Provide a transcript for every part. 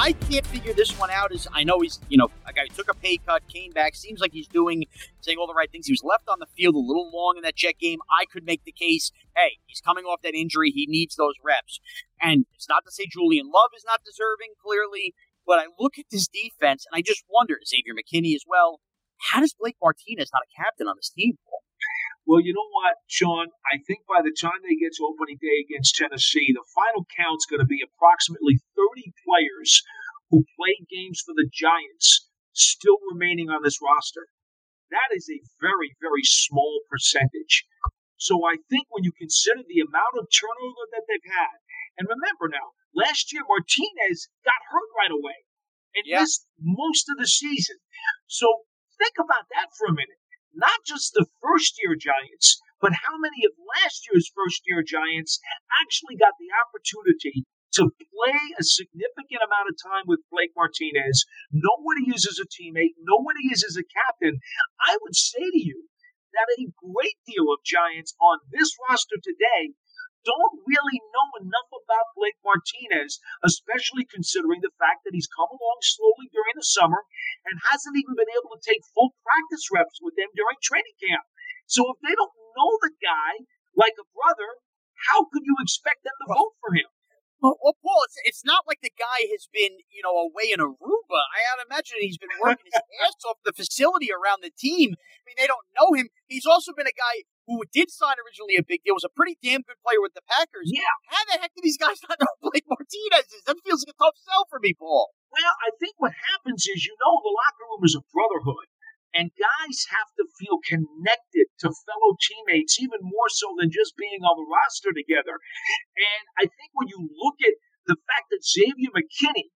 I can't figure this one out. Is I know he's you know a guy who took a pay cut, came back, seems like he's doing saying all the right things. He was left on the field a little long in that Jet game. I could make the case, hey, he's coming off that injury, he needs those reps. And it's not to say Julian Love is not deserving, clearly, but I look at this defense and I just wonder, Xavier McKinney as well. How does Blake Martinez not a captain on this team? Well, you know what, Shaun? I think by the time they get to opening day against Tennessee, the final count's going to be approximately 30 players who played games for the Giants still remaining on this roster. That is a very, very small percentage. So I think when you consider the amount of turnover that they've had, and remember now, last year Martinez got hurt right away and Yeah. missed most of the season. So think about that for a minute not just the first year Giants, but how many of last year's first year Giants actually got the opportunity to play a significant amount of time with Blake Martinez, Nobody what he is as a teammate, Nobody what he is as a captain. I would say to you that a great deal of Giants on this roster today don't really know enough about Blake Martinez, especially considering the fact that he's come along slowly during the summer and hasn't even been able to take full practice reps with them during training camp. So if they don't know the guy like a brother, how could you expect them to vote for him? Well, Paul, it's, it's not like the guy has been, you know, away in Aruba. I imagine he's been working his ass off the facility around the team. I mean, they don't know him. He's also been a guy who did sign originally a big deal, was a pretty damn good player with the Packers. Yeah. How the heck do these guys not know Blake Martinez is? That feels like a tough sell for me, Paul. Well, I think what happens is, you know, the locker room is a brotherhood, and guys have to feel connected to fellow teammates, even more so than just being on the roster together. And I think when you look at the fact that Xavier McKinney,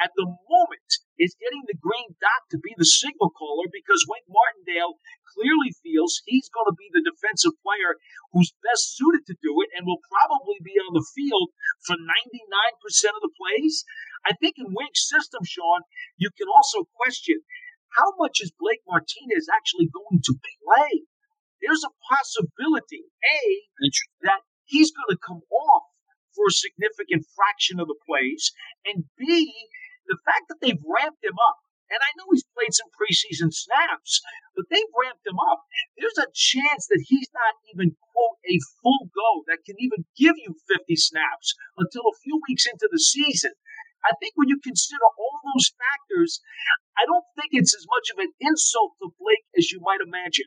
at the moment, is getting the green dot to be the signal caller because Wink Martindale clearly feels he's going to be the defensive player who's best suited to do it and will probably be on the field for 99% of the plays. I think in Wink's system, Shaun, you can also question how much is Blake Martinez actually going to play? There's a possibility, A, that he's going to come off for a significant fraction of the plays, and B, the fact that they've ramped him up. And I know he's played some preseason snaps, but they've ramped him up. There's a chance that he's not even, quote, a full go that can even give you 50 snaps until a few weeks into the season. I think when you consider all those factors, I don't think it's as much of an insult to Blake as you might imagine.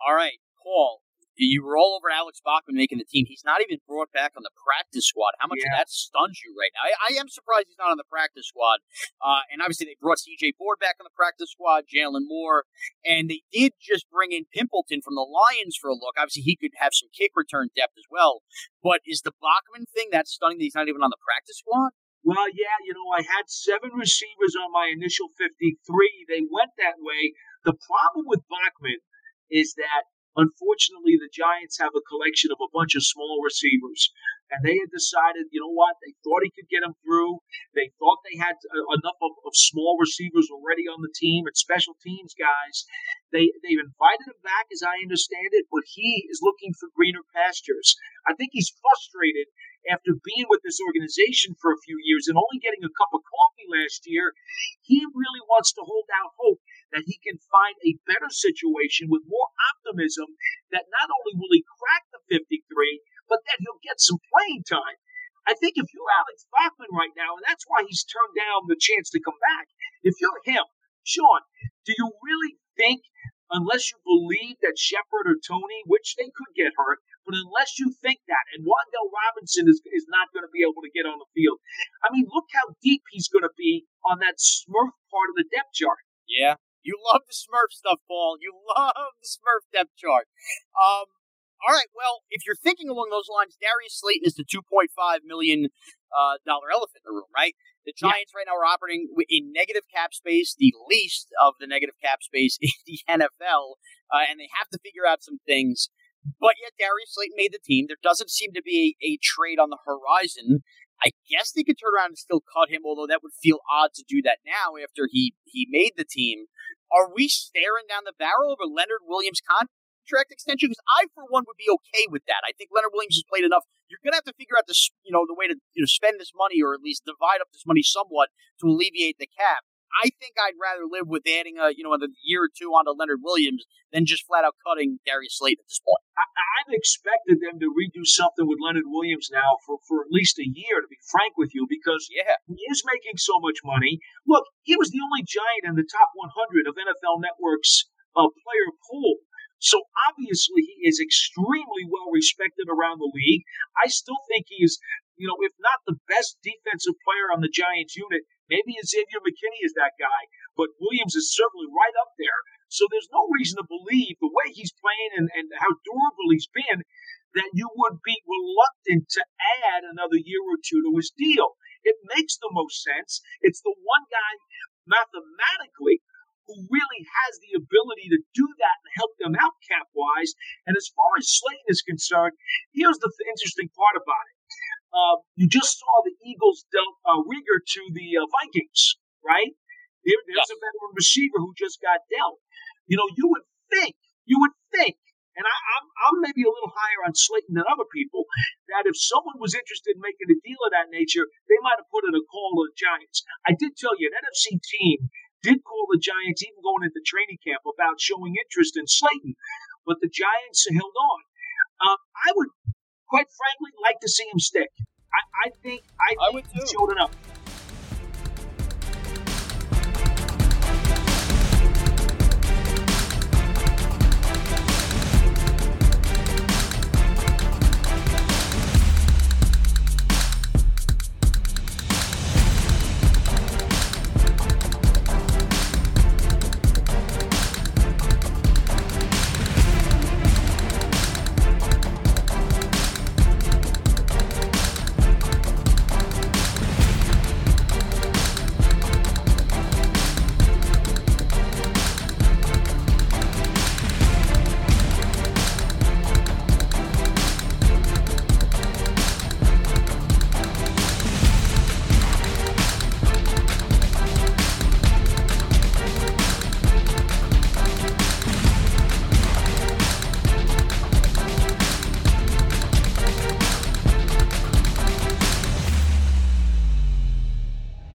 All right, Paul, you were all over Alex Bachman making the team. He's not even brought back on the practice squad. How much of that stuns you right now? I, I am surprised he's not on the practice squad. Uh, and obviously, they brought CJ Board back on the practice squad, Jalen Moore, and they did just bring in Pimpleton from the Lions for a look. Obviously, he could have some kick return depth as well. But is the Bachman thing that stunning that he's not even on the practice squad? Well, yeah, you know, I had seven receivers on my initial 53. They went that way. The problem with Bachman is that, unfortunately, the Giants have a collection of a bunch of small receivers. And they had decided, you know what, they thought he could get them through. They thought they had uh, enough of, of small receivers already on the team and special teams guys. They, they've invited him back, as I understand it, but he is looking for greener pastures. I think he's frustrated after being with this organization for a few years and only getting a cup of coffee last year, he really wants to hold out hope that he can find a better situation with more optimism that not only will he crack the 53, but that he'll get some playing time. I think if you're Alex Bachman right now, and that's why he's turned down the chance to come back, if you're him, Shaun, do you really think unless you believe that Shepard or Toney, which they could get hurt, but unless you think that, and Wan'Dale Robinson is, is not going to be able to get on the field. I mean, look how deep he's going to be on that Smurf part of the depth chart. Yeah, you love the Smurf stuff, Paul. You love the Smurf depth chart. Um, all right, well, if you're thinking along those lines, Darius Slayton is the $2.5 million uh, dollar elephant in the room, right? The Giants yeah. right now are operating in negative cap space, the least of the negative cap space in the NFL, uh, and they have to figure out some things. But yet, Darius Slayton made the team. There doesn't seem to be a, a trade on the horizon. I guess they could turn around and still cut him, although that would feel odd to do that now after he he made the team. Are we staring down the barrel of a Leonard Williams contract? Contract extension? Because I, for one, would be okay with that. I think Leonard Williams has played enough. You're going to have to figure out this, you know, the way to you know spend this money, or at least divide up this money somewhat to alleviate the cap. I think I'd rather live with adding a, you know, a year or two onto Leonard Williams than just flat out cutting Darius Slayton at this point. I, have expected them to redo something with Leonard Williams now for, for at least a year, to be frank with you, because yeah. he is making so much money. Look, he was the only giant in the top 100 of NFL Network's uh, player pool. So obviously he is extremely well respected around the league. I still think he is, you know, if not the best defensive player on the Giants unit, maybe Xavier McKinney is that guy, but Williams is certainly right up there. So there's no reason to believe the way he's playing and, and how durable he's been that you would be reluctant to add another year or two to his deal. It makes the most sense. It's the one guy mathematically who really has the ability to do that and help them out cap wise. And as far as Slayton is concerned, here's the th- interesting part about it. Uh, you just saw the Eagles dealt uh, to the uh, Vikings, right? There, there's a veteran receiver who just got dealt. You know, you would think, you would think, and I, I'm, I'm maybe a little higher on Slayton than other people, that if someone was interested in making a deal of that nature, they might have put in a call to the Giants. I did tell you, an NFC team did call the Giants even going into training camp about showing interest in Slayton, but the Giants held on. Uh, I would, quite frankly, like to see him stick. I, I think I, I think would too. showed enough.